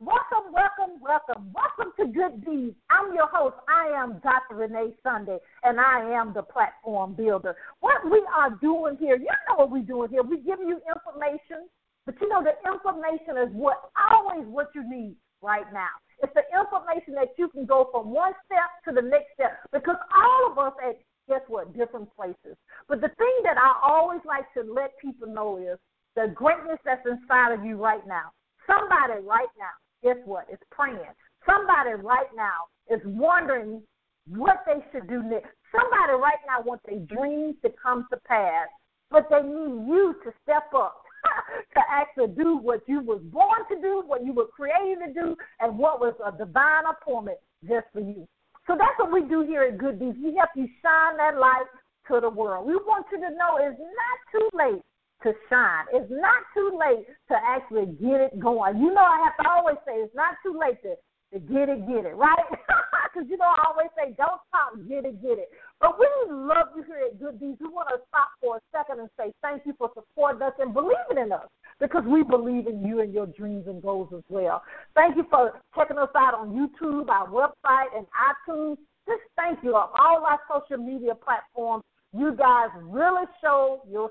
Welcome, welcome, welcome. Welcome to Good Deeds. I'm your host. I am Dr. Renee Sunday, and I am the platform builder. What we are doing here, you know what we're doing here. We're giving you information, but you know the information is what always what you need right now. It's the information that you can go from one step to the next step because all of us at guess what, different places. But the thing that I always like to let people know is the greatness that's inside of you right now. Somebody right now, guess what? It's praying. Somebody right now is wondering what they should do next. Somebody right now wants their dreams to come to pass, but they need you to step up to actually do what you was born to do, what you were created to do, and what was a divine appointment just for you. So that's what we do here at Good Deeds. We help you shine that light to the world. We want you to know it's not too late to shine. It's not too late to actually get it going. You know, I have to always say it's not too late to, to get it, get it, right? Because, you know, I always say don't stop, get it, get it. But we love you here at Good Deeds. We want to stop for a second and say thank you for supporting us and believing in us because we believe in you and your dreams and goals as well. Thank you for checking us out on YouTube, our website, and iTunes. Just thank you on all our social media platforms. You guys really show your.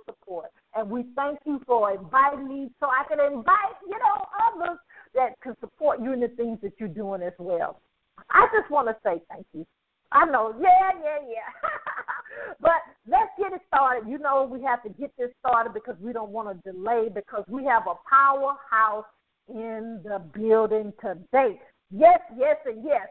And we thank you for inviting me so I can invite, you know, others that can support you in the things that you're doing as well. I just want to say thank you. I know, yeah, yeah, yeah. but let's get it started. You know, we have to get this started because we don't want to delay because we have a powerhouse in the building today. Yes, yes, and yes.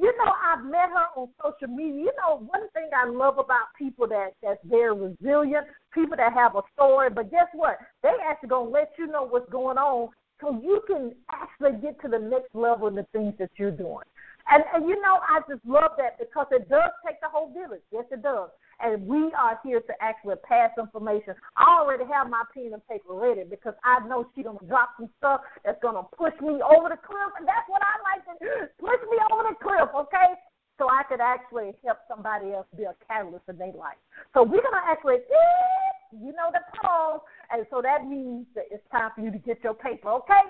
You know, I've met her on social media. You know, one thing I love about people that that's very resilient, people that have a story. But guess what? They actually gonna let you know what's going on, so you can actually get to the next level in the things that you're doing. And, and you know, I just love that because it does take the whole village. Yes, it does. And we are here to actually pass information. I already have my pen and paper ready because I know she's gonna drop some stuff that's gonna push me over the cliff, and that's what I like to push me over the cliff. Okay, so I could actually help somebody else be a catalyst in their life. So we're gonna actually, eh, you know, the pause, and so that means that it's time for you to get your paper, okay?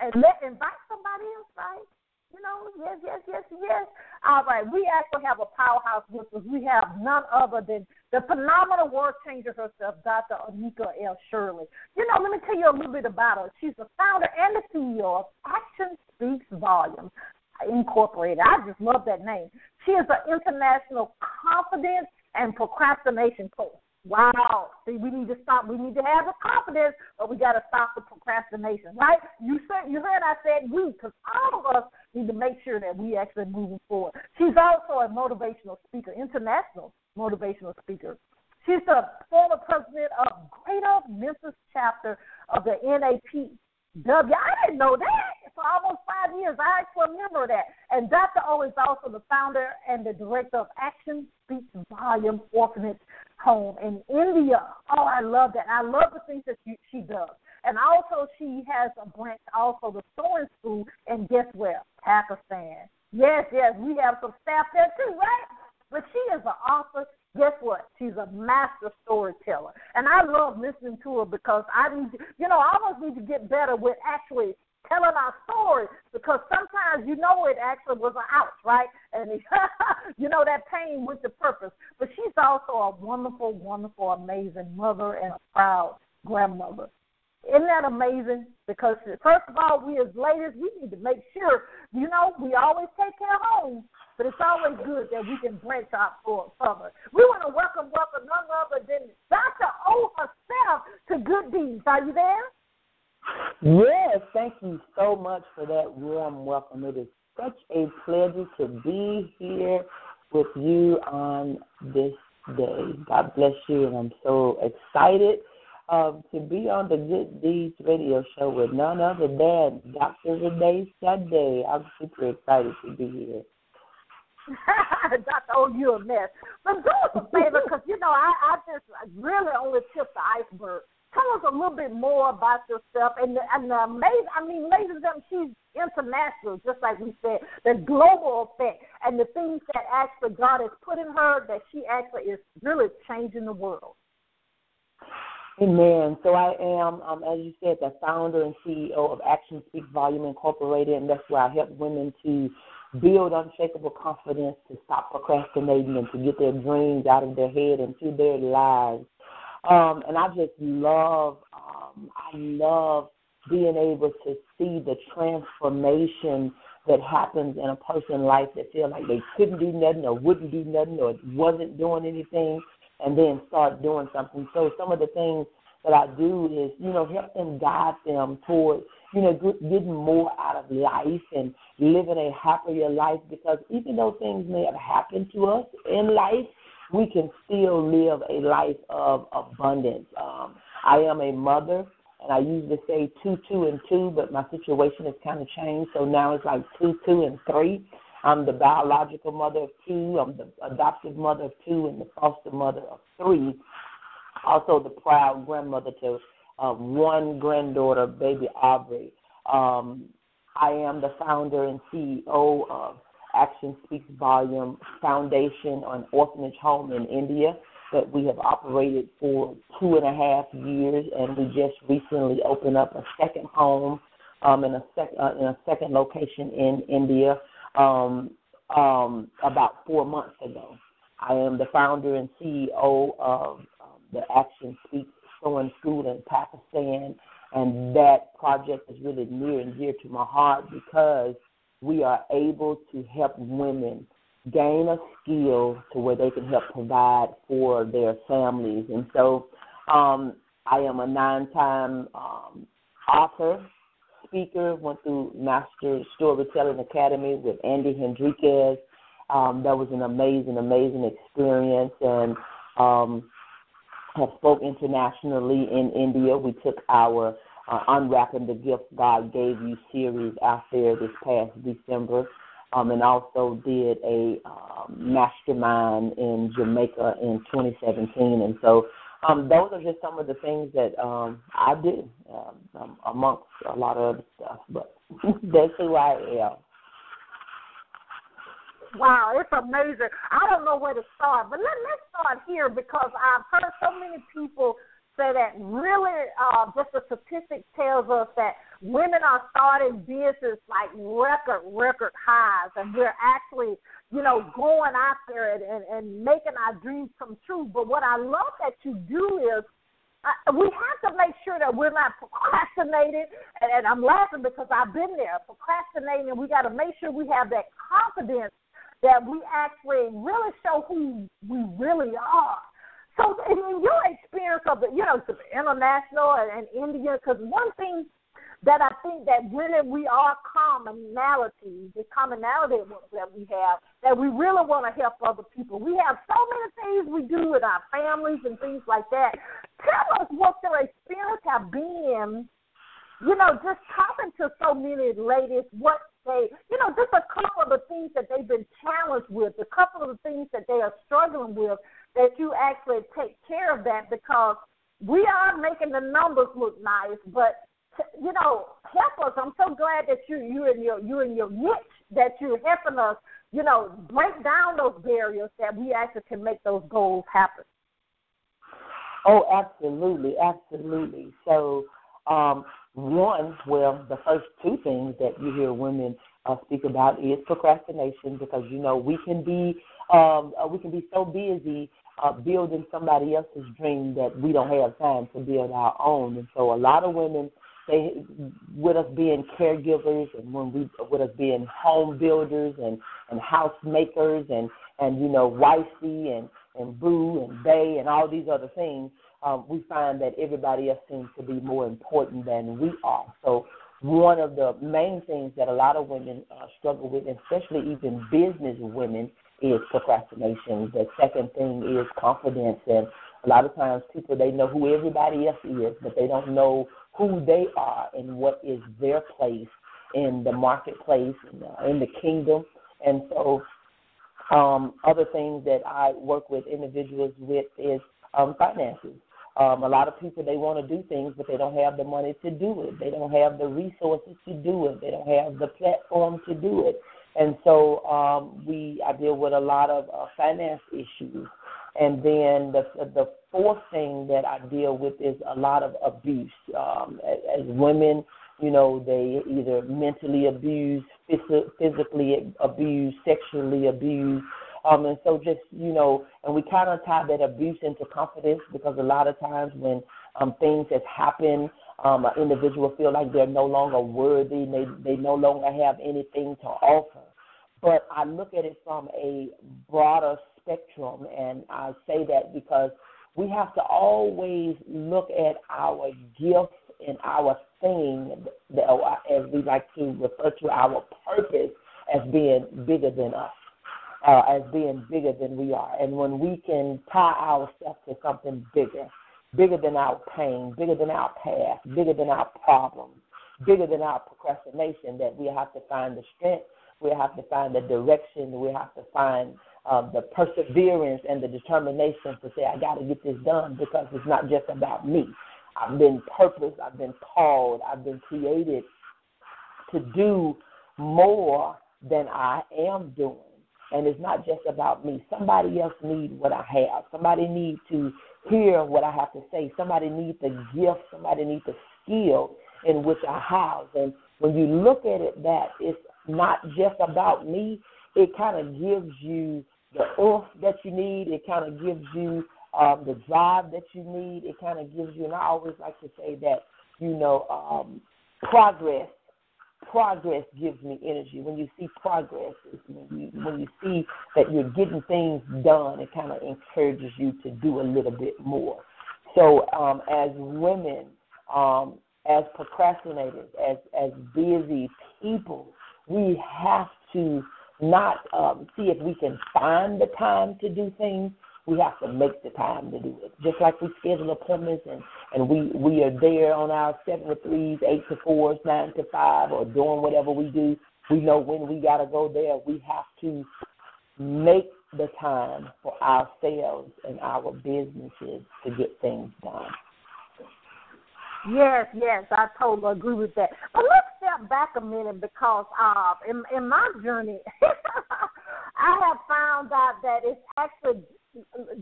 And let invite somebody else, right? You know, yes, yes, yes, yes. All right, we actually have a powerhouse with us. We have none other than the phenomenal word changer herself, Dr. Onika L. Shirley. You know, let me tell you a little bit about her. She's the founder and the CEO of Action Speaks Volumes Incorporated. I just love that name. She is an international confidence and procrastination coach. Wow. See, we need to stop. We need to have the confidence, but we got to stop the procrastination, right? You said you heard I said we, because all of us need to make sure that we actually moving forward. She's also a motivational speaker, international motivational speaker. She's the former president of Greater Memphis chapter of the NAP. W. I didn't know that for almost five years. I actually remember that. And Dr. O is also the founder and the director of Action Speaks Volume Orphanage Home in India. Oh, I love that. I love the things that she, she does. And also, she has a branch, also the sewing school, and guess where? Pakistan. Yes, yes, we have some staff there too, right? But she is an author. Guess what? She's a master storyteller. And I love listening to her because I need, you know, I almost need to get better with actually telling our story because sometimes you know it actually was an ouch, right? And you know that pain with the purpose. But she's also a wonderful, wonderful, amazing mother and a proud grandmother. Isn't that amazing? Because first of all, we as ladies, we need to make sure, you know, we always take care of home, but it's always good that we can branch out for further. We want to welcome, welcome none other than Dr. O herself to Good Deeds. Are you there? Yes, thank you so much for that warm welcome. It is such a pleasure to be here with you on this day. God bless you, and I'm so excited um, to be on the Good Deeds radio show with none other than Dr. Renee Sunday. I'm super excited to be here. Dr. Oh, you're a mess. But do us a favor, because, you know, I, I just really only tipped the iceberg. Tell us a little bit more about yourself. And, and the amazing, I mean, ladies and gentlemen, she's international, just like we said, the global effect and the things that actually God has put in her that she actually is really changing the world. Amen. So I am, um, as you said, the founder and CEO of Action Speak Volume Incorporated, and that's where I help women to build unshakable confidence, to stop procrastinating, and to get their dreams out of their head into their lives. Um, and I just love, um, I love being able to see the transformation that happens in a person's life that feel like they couldn't do nothing or wouldn't do nothing or wasn't doing anything and then start doing something. So some of the things that I do is, you know, help them guide them toward, you know, getting more out of life and living a happier life because even though things may have happened to us in life, we can still live a life of abundance. Um, I am a mother, and I usually say two, two, and two, but my situation has kind of changed, so now it's like two, two, and three. I'm the biological mother of two. I'm the adoptive mother of two and the foster mother of three. Also, the proud grandmother to uh, one granddaughter, baby Aubrey. Um, I am the founder and CEO of Action Speaks Volume Foundation, an orphanage home in India that we have operated for two and a half years, and we just recently opened up a second home um, in a sec- uh, in a second location in India um, um, about four months ago. I am the founder and CEO of um, the Action Speaks Sewing School in Pakistan, and that project is really near and dear to my heart because we are able to help women gain a skill to where they can help provide for their families. And so um, I am a nine time um, author speaker, went through Master Storytelling Academy with Andy Henriquez. Um, that was an amazing, amazing experience, and um, have spoke internationally in India. We took our uh, Unwrapping the Gift God Gave You series out there this past December, um, and also did a um, mastermind in Jamaica in 2017. And so um, those are just some of the things that um, I do um, um, amongst a lot of other stuff. But that's who I am. Wow, it's amazing. I don't know where to start, but let, let's start here because I've heard so many people say that really uh, just the statistic tells us that women are starting business like record record highs, and we're actually you know going out there and, and, making our dreams come true. But what I love that you do is uh, we have to make sure that we're not procrastinating. And, and I'm laughing because I've been there procrastinating. We got to make sure we have that confidence that we actually really show who we really are. So, in your experience of the, you know, the international and, and India, because one thing that I think that really we are commonality, the commonality that we have, that we really want to help other people. We have so many things we do with our families and things like that. Tell us what their experience have been. You know, just talking to so many ladies, what they, you know, just a couple of the things that they've been challenged with, a couple of the things that they are struggling with, that you actually take care of that because we are making the numbers look nice, but you know, help us. I'm so glad that you you and your you and your niche that you're helping us, you know, break down those barriers that we actually can make those goals happen. Oh, absolutely, absolutely. So, um, one, well, the first two things that you hear women uh, speak about is procrastination because you know we can be um, uh, we can be so busy uh, building somebody else's dream that we don't have time to build our own, and so a lot of women they with us being caregivers and when we with us being home builders and and house makers and and you know wifey and and boo and bay and all these other things um, we find that everybody else seems to be more important than we are. So one of the main things that a lot of women uh, struggle with especially even business women is procrastination the second thing is confidence and a lot of times people they know who everybody else is but they don't know who they are and what is their place in the marketplace uh, in the kingdom. And so, um, other things that I work with individuals with is um, finances. Um, a lot of people they want to do things, but they don't have the money to do it. They don't have the resources to do it. They don't have the platform to do it. And so um, we I deal with a lot of uh, finance issues And then the the fourth thing that I deal with is a lot of abuse. Um, as, women, you know, they either mentally abuse, physically abuse, sexually abuse. Um, and so just, you know, and we kind of tie that abuse into confidence because a lot of times when um, things have happened, um, an individual feel like they're no longer worthy, they, they no longer have anything to offer. But I look at it from a broader spectrum, and I say that because we have to always look at our gift and our thing, as we like to refer to our purpose, as being bigger than us, uh, as being bigger than we are. And when we can tie ourselves to something bigger, bigger than our pain, bigger than our past, bigger than our problems, bigger than our procrastination, that we have to find the strength, we have to find the direction, we have to find uh, the perseverance and the determination to say, I got to get this done because it's not just about me. I've been purposed, I've been called, I've been created to do more than I am doing. And it's not just about me. Somebody else needs what I have. Somebody needs to hear what I have to say. Somebody needs the gift. Somebody needs the skill in which I have. And when you look at it that it's not just about me, it kind of gives you the oomph that you need. It kind of gives you um, the drive that you need. It kind of gives you, and I always like to say that, you know, um, progress. Progress gives me energy. When you see progress, when you when you see that you're getting things done, it kind of encourages you to do a little bit more. So, um, as women, um, as procrastinators, as as busy people, we have to not um, see if we can find the time to do things, we have to make the time to do it. Just like we schedule appointments and, and we, we are there on our seven to threes, eight to fours, nine to five, or doing whatever we do. We know when we got to go there. We have to make the time for ourselves and our businesses to get things done. Yes, yes, I totally agree with that. But let's step back a minute because uh, in, in my journey, I have found out that it's actually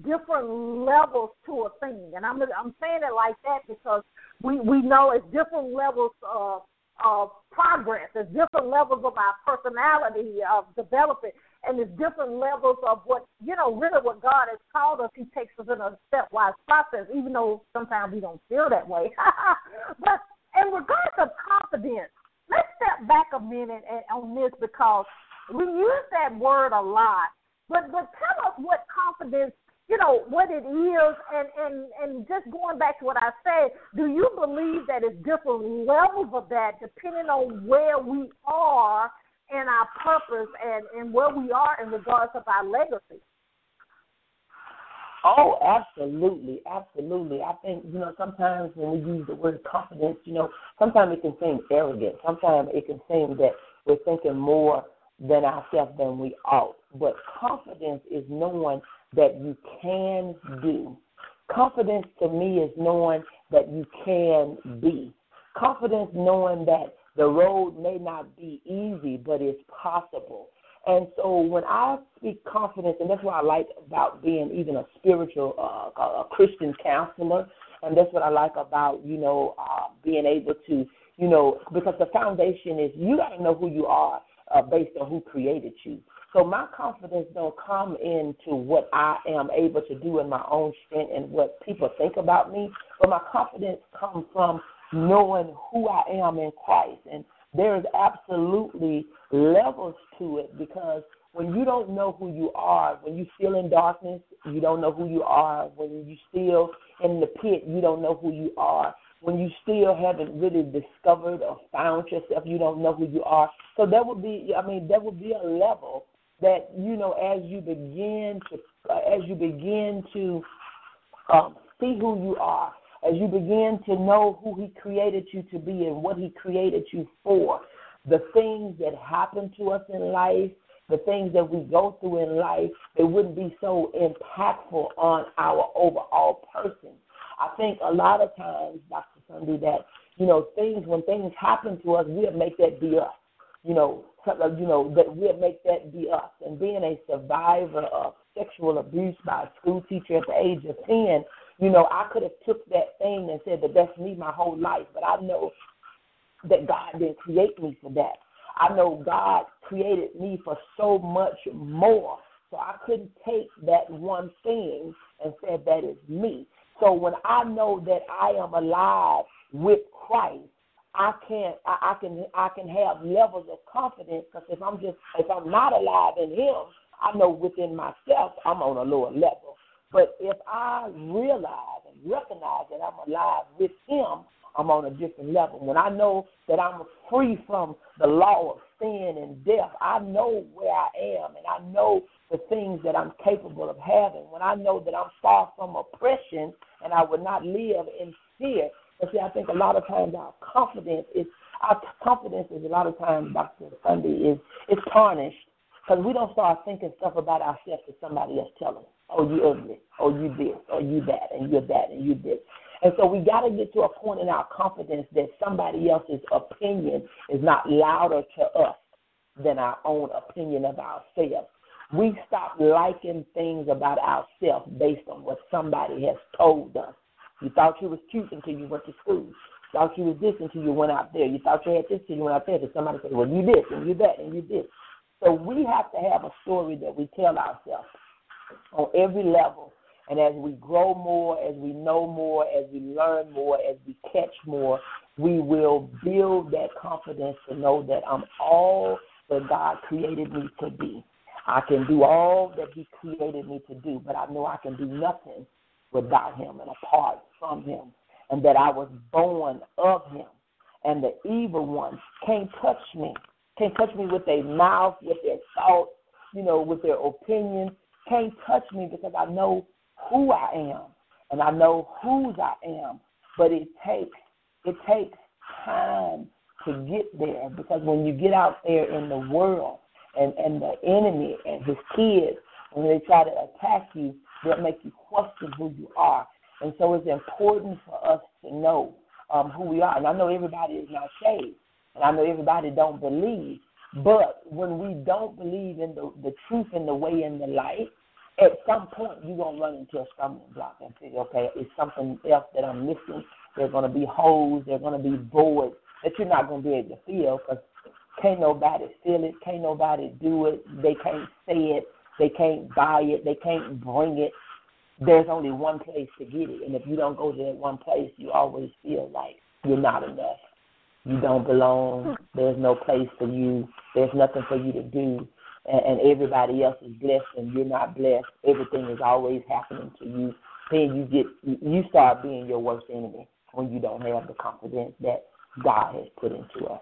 different levels to a thing, and I'm I'm saying it like that because we we know it's different levels of of progress. There's different levels of our personality of developing, and there's different levels of what you know, really what God has called us. He takes us in a stepwise process, even though sometimes we don't feel that way. but in regards of confidence, let's step back a minute on this because we use that word a lot but but tell us what confidence, you know, what it is, and and and just going back to what I said, do you believe that it's different levels of that depending on where we are and our purpose and and where we are in regards of our legacy? Oh, absolutely, absolutely. I think you know sometimes when we use the word confidence, you know, sometimes it can seem arrogant. Sometimes it can seem that we're thinking more than ourselves than we ought. But confidence is knowing that you can do. Confidence to me is knowing that you can be. Confidence knowing that the road may not be easy, but it's possible. And so when I speak confidence, and that's what I like about being even a spiritual, uh, a Christian counselor, and that's what I like about, you know, uh, being able to, you know, because the foundation is you got to know who you are uh, based on who created you. So my confidence don't come into what I am able to do in my own strength and what people think about me, but my confidence comes from knowing who I am in Christ. And there's absolutely levels to it because when you don't know who you are, when you still in darkness, you don't know who you are. When you still in the pit, you don't know who you are when you still haven't really discovered or found yourself, you don't know who you are. So that would be, I mean, that would be a level that you know as you begin to uh, as you begin to um, see who you are, as you begin to know who He created you to be and what He created you for, the things that happen to us in life, the things that we go through in life, they wouldn't be so impactful on our overall person. I think a lot of times, Dr. Sunday, that you know things when things happen to us, we'll make that be us. You know, you know that we'll make that be us. And being a survivor of sexual abuse by a school teacher at the age of 10, you know, I could have took that thing and said that that's me my whole life, but I know that God didn't create me for that. I know God created me for so much more. So I couldn't take that one thing and say that is me. So when I know that I am alive with Christ, I can't. I, I can I can have levels of confidence because if I'm just if I'm not alive in Him, I know within myself I'm on a lower level. But if I realize and recognize that I'm alive with Him, I'm on a different level. When I know that I'm free from the law of sin and death, I know where I am and I know the things that I'm capable of having. When I know that I'm far from oppression and I would not live in fear. But see, I think a lot of times our confidence is our confidence is a lot of times, Dr. Sunday, is is tarnished because we don't start thinking stuff about ourselves that somebody else telling. Oh, you ugly. Oh, you this. Oh, you that. And you're that. And you this. And so we got to get to a point in our confidence that somebody else's opinion is not louder to us than our own opinion of ourselves. We stop liking things about ourselves based on what somebody has told us. You thought you was cute until you went to school. Thought you was this until you went out there. You thought you had this until you went out there. So somebody said, well, you this and you that and you this. So we have to have a story that we tell ourselves on every level and as we grow more, as we know more, as we learn more, as we catch more, we will build that confidence to know that I'm all that God created me to be. I can do all that He created me to do, but I know I can do nothing without Him and apart from Him, and that I was born of Him. And the evil ones can't touch me, can't touch me with their mouth, with their thoughts, you know, with their opinions, can't touch me because I know who I am and I know whose I am, but it takes it takes time to get there because when you get out there in the world and, and the enemy and his kids, when they try to attack you, they'll make you question who you are. And so it's important for us to know um, who we are. And I know everybody is not saved, and I know everybody don't believe. But when we don't believe in the, the truth and the way and the light, at some point you're gonna run into a stumbling block and say, okay, it's something else that I'm missing. There's gonna be holes. There's gonna be voids that you're not gonna be able to fill because can't nobody feel it. Can't nobody do it. They can't say it. They can't buy it. They can't bring it. There's only one place to get it, and if you don't go to that one place, you always feel like you're not enough. You don't belong. There's no place for you. There's nothing for you to do and, and everybody else is blessed and you're not blessed, everything is always happening to you. Then you get you start being your worst enemy when you don't have the confidence that God has put into us.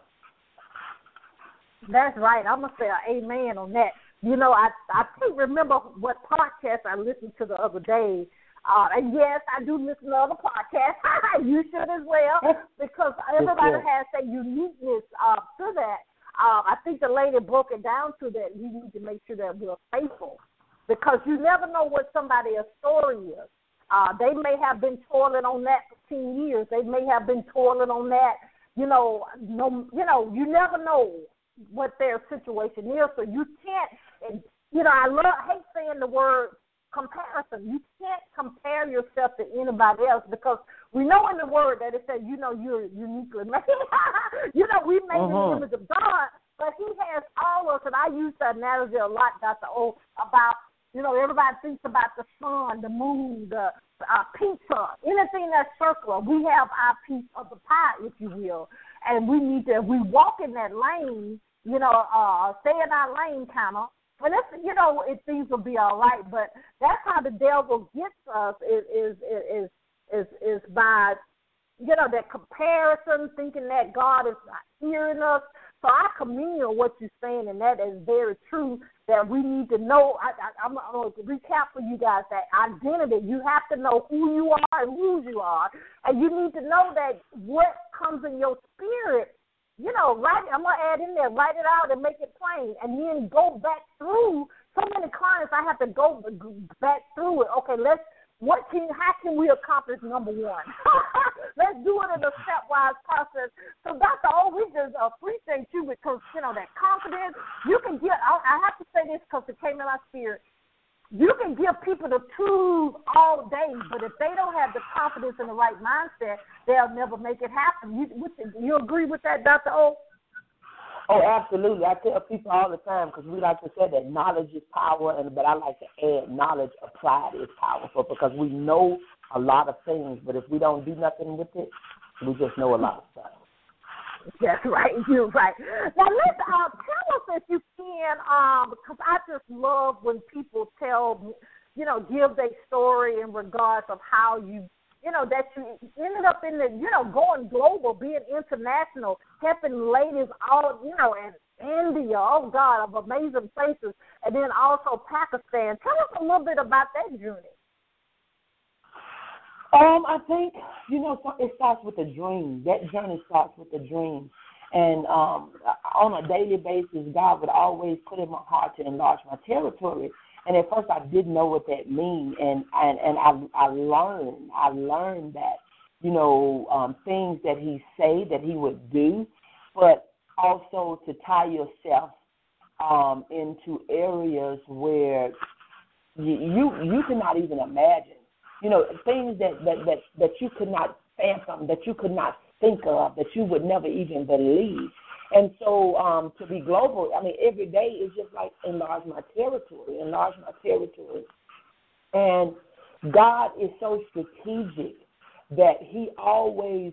That's right. I'm gonna say an amen on that. You know, I I can't remember what podcast I listened to the other day. Uh, and yes, I do listen to other podcasts. you should as well, because everybody has a uniqueness uh, to that. Uh, I think the lady broke it down to that we need to make sure that we're faithful because you never know what somebody's story is. Uh, they may have been toiling on that for ten years. They may have been toiling on that. You know, no, you know, you never know what their situation is. So you can't. You know, I love hate saying the word comparison. You can't compare yourself to anybody else because we know in the word that it says, you know, you're uniquely made. you know, we made uh-huh. in the image of God, but He has all of us. And I use that analogy a lot, Dr. O, about, you know, everybody thinks about the sun, the moon, the uh, pizza, anything that's circular. We have our piece of the pie, if you will. And we need to, we walk in that lane, you know, uh, stay in our lane kind of, well, that's you know, it things will be all right, but that's how the devil gets us is is is is is by you know that comparison, thinking that God is not hearing us. So I commend you on what you're saying, and that is very true. That we need to know. I, I'm, I'm going to recap for you guys that identity. You have to know who you are and whose you are, and you need to know that what comes in your spirit you know, write. I'm gonna add in there, write it out and make it plain, and then go back through. So many clients, I have to go back through it. Okay, let's. What can? How can we accomplish number one? let's do it in a stepwise process. So, Doctor O, we just appreciate you because you know that confidence. You can get. I, I have to say this because it came in my spirit. You can give people the tools all day, but if they don't have the confidence and the right mindset, they'll never make it happen. You you agree with that, Dr. O? Oh, absolutely. I tell people all the time because we like to say that knowledge is power, and but I like to add knowledge applied is powerful because we know a lot of things, but if we don't do nothing with it, we just know a lot of stuff. That's right. You're right. Now let's uh, tell us if you can, um, because I just love when people tell, you know, give their story in regards of how you, you know, that you ended up in the, you know, going global, being international, helping ladies all, you know, in India, oh God, of amazing places, and then also Pakistan. Tell us a little bit about that journey. Um, I think you know it starts with a dream. That journey starts with a dream, and um, on a daily basis, God would always put in my heart to enlarge my territory. And at first, I didn't know what that mean, and and and I I learned I learned that you know um, things that He say that He would do, but also to tie yourself um, into areas where you, you you cannot even imagine you know, things that, that, that, that you could not fathom, that you could not think of, that you would never even believe. And so um, to be global, I mean, every day is just like enlarge my territory, enlarge my territory. And God is so strategic that He always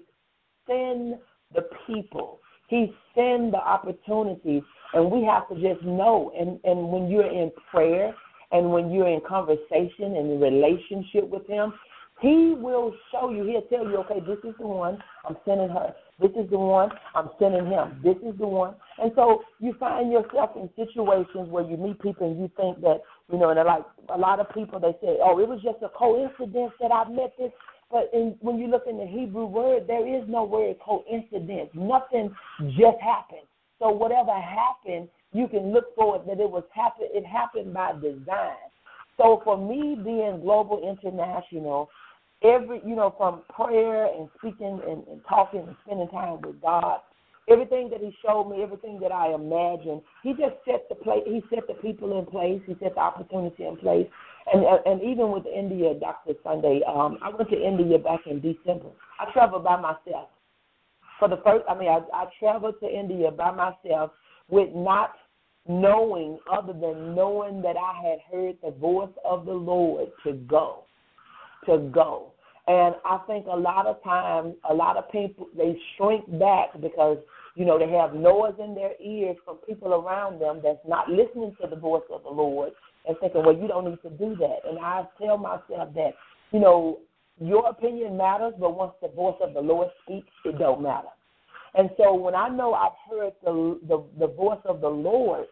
send the people. He send the opportunities, and we have to just know. And and when you're in prayer and when you're in conversation and in relationship with him, he will show you, he'll tell you, okay, this is the one, I'm sending her. This is the one, I'm sending him. This is the one. And so you find yourself in situations where you meet people and you think that, you know, and like a lot of people, they say, oh, it was just a coincidence that I met this. But in, when you look in the Hebrew word, there is no word coincidence. Nothing just happened. So whatever happened you can look for it that it was happen it happened by design. So for me being global international, every you know, from prayer and speaking and, and talking and spending time with God, everything that he showed me, everything that I imagined, he just set the place he set the people in place, he set the opportunity in place. And and even with India, Dr. Sunday, um, I went to India back in December. I traveled by myself. For the first I mean I, I traveled to India by myself with not knowing other than knowing that I had heard the voice of the Lord to go, to go. And I think a lot of times, a lot of people they shrink back because you know they have noise in their ears from people around them that's not listening to the voice of the Lord and thinking, well, you don't need to do that. And I tell myself that you know your opinion matters, but once the voice of the Lord speaks, it don't matter. And so when I know I've heard the, the, the voice of the Lord,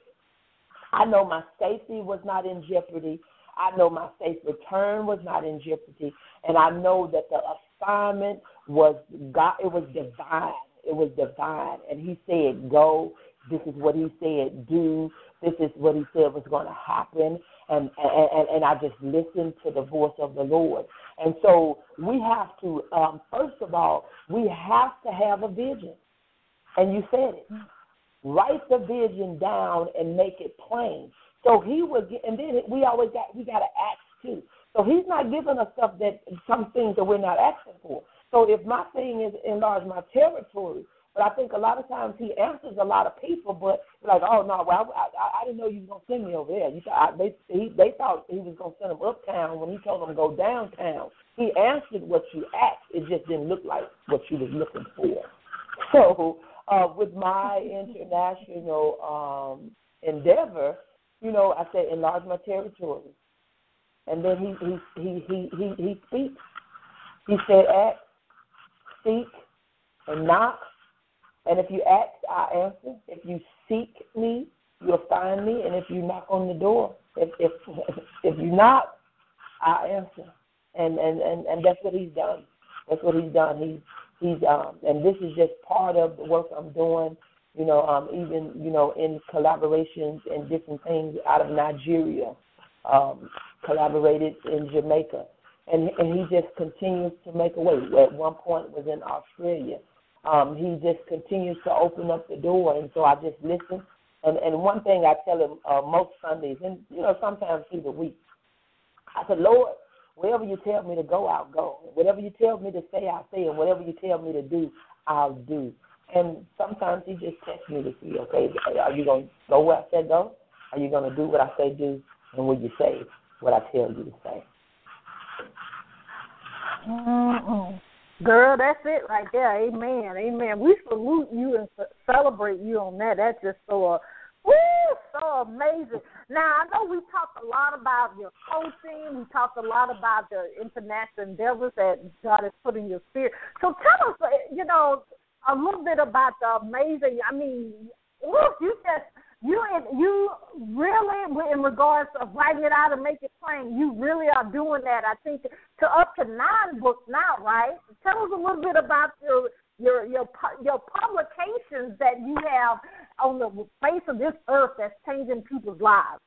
I know my safety was not in jeopardy. I know my safe return was not in jeopardy. And I know that the assignment was God, it was divine. It was divine. And He said, Go. This is what He said, do. This is what He said was going to happen. And, and, and I just listened to the voice of the Lord. And so we have to, um, first of all, we have to have a vision. And you said it. Write the vision down and make it plain. So he was, and then we always got we got to ask too. So he's not giving us stuff that some things that we're not asking for. So if my thing is enlarge my territory, but I think a lot of times he answers a lot of people, but like, oh no, well I, I, I didn't know you was gonna send me over there. You I, they he, they thought he was gonna send them uptown when he told them to go downtown. He answered what you asked. It just didn't look like what you was looking for. So uh, with my international um, endeavor, you know, I said enlarge my territory, and then he he he he he, he speaks. He said, "Ask, seek, and knock." And if you ask, I answer. If you seek me, you'll find me. And if you knock on the door, if if if you knock, I answer. And and and and that's what he's done. That's what he's done. He's he's um, and this is just part of the work I'm doing. You know, um, even you know in collaborations and different things out of Nigeria, um, collaborated in Jamaica, and and he just continues to make a way. At one point was in Australia. Um, he just continues to open up the door, and so I just listen. And and one thing I tell him uh, most Sundays, and you know sometimes through the week, I said, Lord, wherever you tell me to go, I'll go. Whatever you tell me to say, I'll say. And whatever you tell me to do, I'll do. And sometimes he just tests me to see, okay, are you going to go where I said go? Are you going to do what I say do? And will you say what I tell you to say? Mm-mm. Girl, that's it right there. Amen. Amen. We salute you and celebrate you on that. That's just so, uh, woo, so amazing. Now, I know we talked a lot about your coaching. We talked a lot about the international endeavors that God has put in your spirit. So tell us, uh, you know, a little bit about the amazing. I mean, look, you just you you really in regards of writing it out and make it plain, you really are doing that. I think to up to nine books now, right? Tell us a little bit about your your your your publications that you have on the face of this earth that's changing people's lives.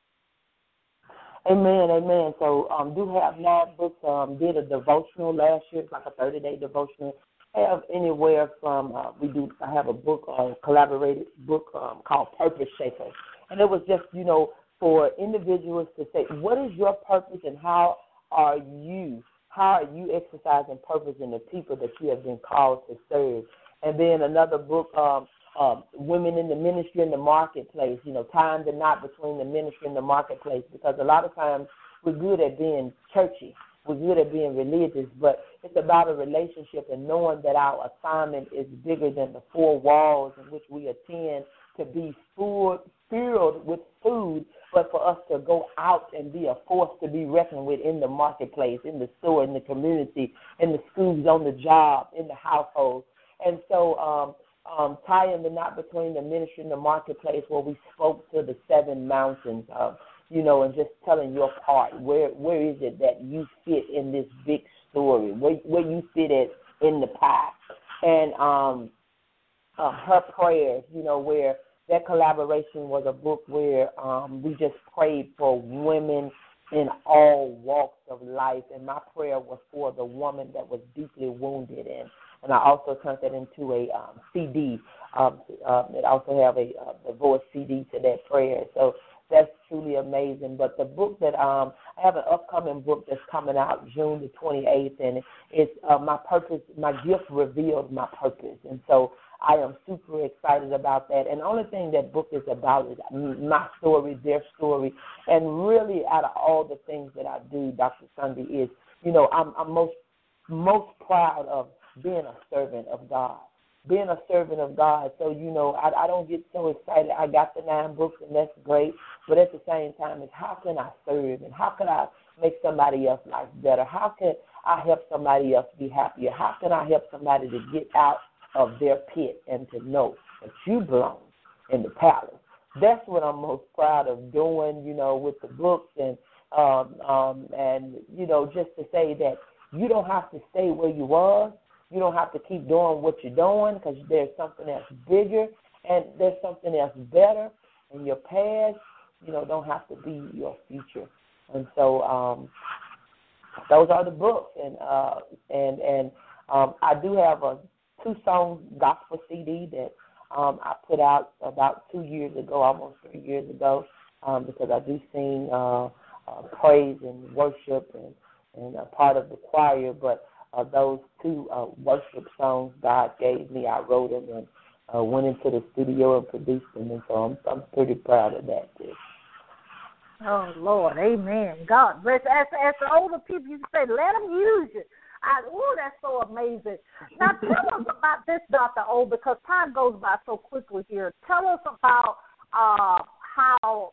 Amen, amen. So um do have nine books. Um did a devotional last year, like a thirty day devotional have anywhere from uh, we do. I have a book, a collaborated book um, called Purpose Shaker, and it was just you know for individuals to say what is your purpose and how are you how are you exercising purpose in the people that you have been called to serve. And then another book, um, um, Women in the Ministry in the Marketplace, you know, tying the knot between the ministry and the marketplace, because a lot of times we're good at being churchy we're good at being religious, but it's about a relationship and knowing that our assignment is bigger than the four walls in which we attend to be full, filled with food, but for us to go out and be a force to be reckoned with in the marketplace, in the store, in the community, in the schools, on the job, in the household. And so, um, um, tying the knot between the ministry and the marketplace, where we spoke to the seven mountains. Uh, you know, and just telling your part. Where where is it that you fit in this big story? Where where you fit at in the pie? And um, uh, her prayers, you know, where that collaboration was a book where um, we just prayed for women in all walks of life, and my prayer was for the woman that was deeply wounded, and and I also turned that into a um, CD. Um, uh, it also have a, a voice CD to that prayer. So that's truly amazing. But the book that um I have an upcoming book that's coming out June the 28th, and it's uh, my purpose. My gift revealed my purpose, and so I am super excited about that. And the only thing that book is about is my story, their story, and really out of all the things that I do, Dr. Sunday is, you know, I'm, I'm most most proud of being a servant of God being a servant of God. So, you know, I, I don't get so excited. I got the nine books, and that's great. But at the same time, it's how can I serve and how can I make somebody else's life better? How can I help somebody else be happier? How can I help somebody to get out of their pit and to know that you belong in the palace? That's what I'm most proud of doing, you know, with the books and um, um, and you know, just to say that you don't have to stay where you are you don't have to keep doing what you're doing because there's something else bigger and there's something else better. And your past, you know, don't have to be your future. And so um, those are the books. And uh, and and um, I do have a two song gospel CD that um, I put out about two years ago, almost three years ago, um, because I do sing uh, uh, praise and worship and and a part of the choir, but uh, those two uh, worship songs God gave me. I wrote them and uh, went into the studio and produced them, and so I'm I'm pretty proud of that too. Oh Lord, Amen. God bless. As as the older people used to say, let them use it. I, oh, that's so amazing. Now tell us about this, Doctor O, because time goes by so quickly here. Tell us about uh, how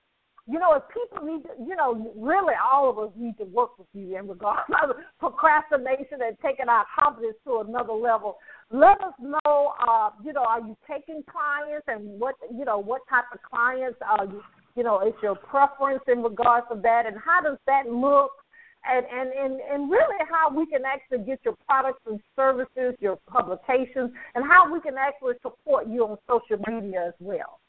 you know, if people need to, you know, really all of us need to work with you in regards to procrastination and taking our confidence to another level. Let us know, uh, you know, are you taking clients and what, you know, what type of clients are you, you know, is your preference in regards to that and how does that look? And, and, and, and really how we can actually get your products and services, your publications, and how we can actually support you on social media as well.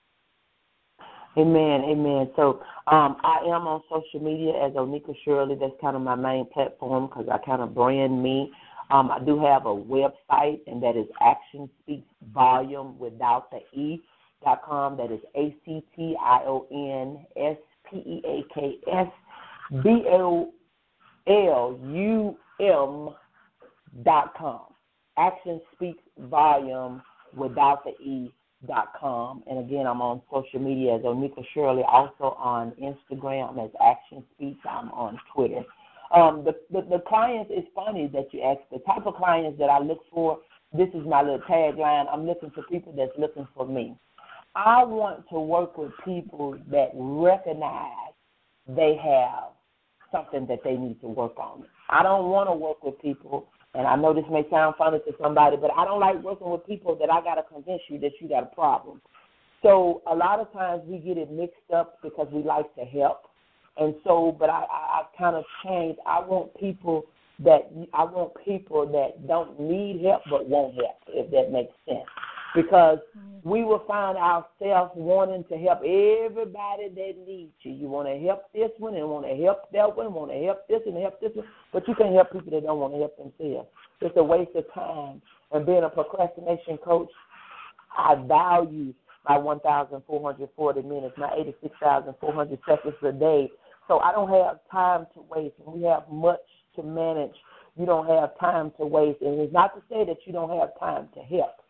Amen, amen. So um, I am on social media as Onika Shirley. That's kind of my main platform because I kind of brand me. Um, I do have a website, and that is Action Speaks Volume without the E dot com. That is A C T I O N S P E A K S V O L U M dot com. Action Speaks Volume without the E dot com. And again, I'm on social media as Onika Shirley, also on Instagram as Action Speaks. I'm on Twitter. Um, the, the the clients. It's funny that you ask the type of clients that I look for. This is my little tagline. I'm looking for people that's looking for me. I want to work with people that recognize they have something that they need to work on. I don't want to work with people, and I know this may sound funny to somebody, but I don't like working with people that I got to convince you that you got a problem. So a lot of times we get it mixed up because we like to help. And so, but I, I, I kind of changed. I want people that I want people that don't need help but won't help, if that makes sense because mm-hmm. we will find ourselves wanting to help everybody that needs you. You want to help this one and want to help that one, want to help this and help this one, but you can't help people that don't want to help themselves. It's a waste of time. And being a procrastination coach, I value my 1,440 minutes, my 86,400 seconds a day. So I don't have time to waste. And we have much to manage, you don't have time to waste. And it's not to say that you don't have time to help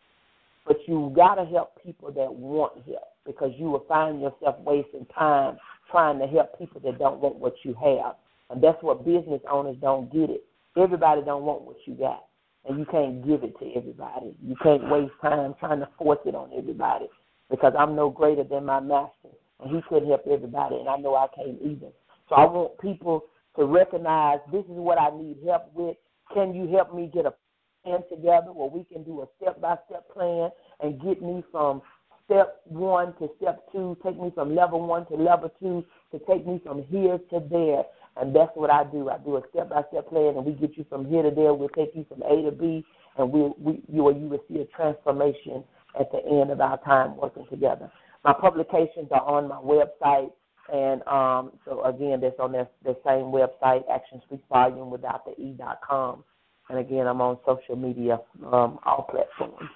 but you got to help people that want help because you will find yourself wasting time trying to help people that don't want what you have. And that's what business owners don't get it. Everybody don't want what you got. And you can't give it to everybody. You can't waste time trying to force it on everybody because I'm no greater than my master and he couldn't help everybody and I know I can't either. So I want people to recognize this is what I need help with. Can you help me get a plan together where we can do a step by step plan and get me from step one to step two, take me from level one to level two, to take me from here to there. And that's what I do. I do a step by step plan and we get you from here to there. We'll take you from A to B and we we you you will see a transformation at the end of our time working together. My publications are on my website and um, so again, that's on the, the same website, Action Speaks Volume without the dot com. And again, I'm on social media, um, all platforms.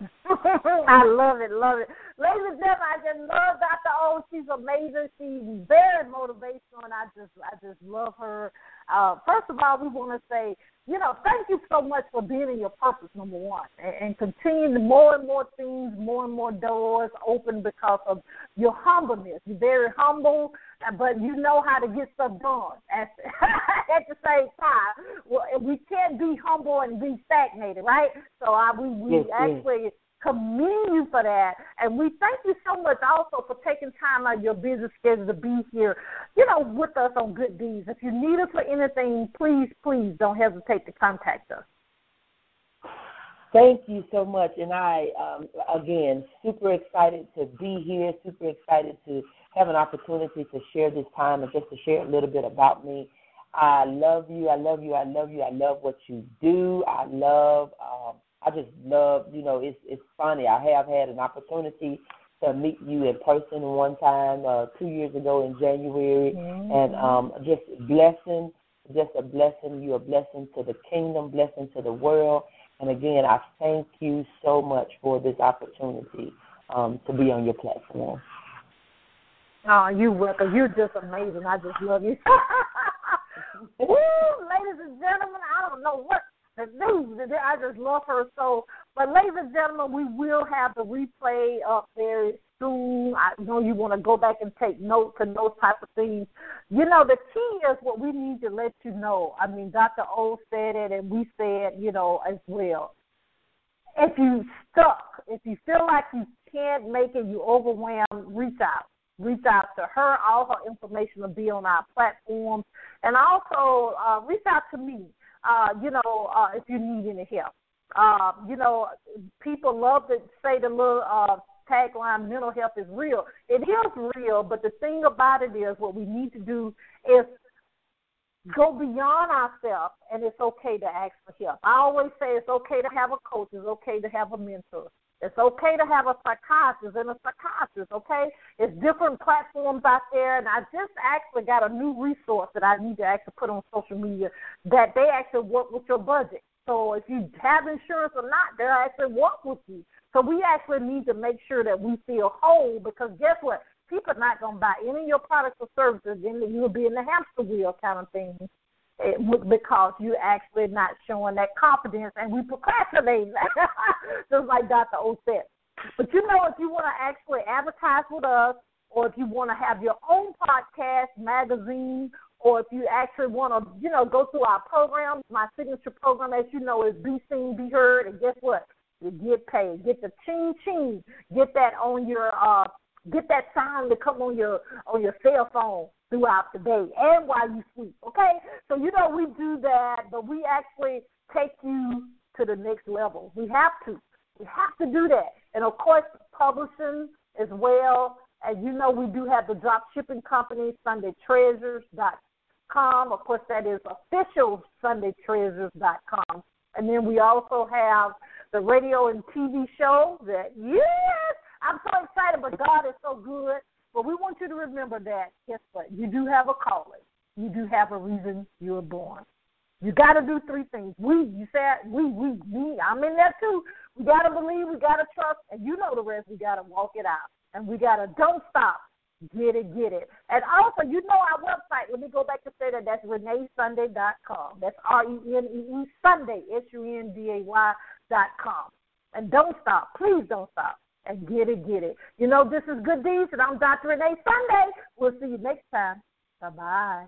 I love it, love it. Ladies and gentlemen, I just love Dr. O. She's amazing. She's very motivational, and I just, I just love her. Uh, first of all, we want to say you know, thank you so much for being in your purpose, number one, and, and continuing more and more things, more and more doors open because of your humbleness. You're very humble, uh, but you know how to get stuff done at, at the same time. Well, we can't be humble and be stagnated, right? So I, we, we yes, actually yes commend you for that. And we thank you so much also for taking time out of your busy schedule to be here, you know, with us on Good Deeds. If you need us for anything, please, please don't hesitate to contact us. Thank you so much. And I, um, again, super excited to be here, super excited to have an opportunity to share this time and just to share a little bit about me. I love you. I love you. I love you. I love what you do. I love um, I just love, you know, it's it's funny. I have had an opportunity to meet you in person one time uh, two years ago in January, mm-hmm. and um, just blessing, just a blessing. You a blessing to the kingdom, blessing to the world. And again, I thank you so much for this opportunity um, to be on your platform. Oh, you welcome. You're just amazing. I just love you. Woo, ladies and gentlemen, I don't know what the news. I just love her so. But ladies and gentlemen, we will have the replay up very soon. I know you want to go back and take notes and those type of things. You know, the key is what we need to let you know. I mean, Dr. O said it, and we said, you know, as well. If you stuck, if you feel like you can't make it, you overwhelmed, reach out reach out to her. All her information will be on our platforms. And also uh, reach out to me uh, you know, uh, if you need any help. Uh, you know, people love to say the little uh, tagline, mental health is real. It is real, but the thing about it is what we need to do is go beyond ourselves, and it's okay to ask for help. I always say it's okay to have a coach, it's okay to have a mentor. It's okay to have a psychiatrist and a psychiatrist, okay? It's different platforms out there, and I just actually got a new resource that I need to actually put on social media that they actually work with your budget. So if you have insurance or not, they'll actually work with you. So we actually need to make sure that we feel whole because guess what? people are not going to buy any of your products or services, then you'll be in the hamster wheel kind of thing. It, because you actually not showing that confidence, and we procrastinate, just like Dr. O said. But you know, if you want to actually advertise with us, or if you want to have your own podcast, magazine, or if you actually want to, you know, go through our program, my signature program, as you know, is Be Seen, Be Heard, and guess what? You get paid. Get the ching ching. Get that on your uh get that sign to come on your on your cell phone throughout the day and while you sleep. Okay? So you know we do that, but we actually take you to the next level. We have to. We have to do that. And of course publishing as well. And you know we do have the drop shipping company, SundayTreasures.com. Of course that is official SundayTreasures.com. And then we also have the radio and TV show that, yes, I'm so excited, but God is so good. But we want you to remember that, guess what? You do have a calling. You do have a reason you were born. You got to do three things. We, you said, we, we, me, I'm in there too. We got to believe, we got to trust, and you know the rest. We got to walk it out. And we got to don't stop. Get it, get it. And also, you know our website. Let me go back to say that. That's reneesunday.com. That's R E N E E Sunday, S U N D A Y dot com. And don't stop. Please don't stop. And get it, get it. You know, this is Good Deeds, and I'm Dr. Renee Sunday. We'll see you next time. Bye bye.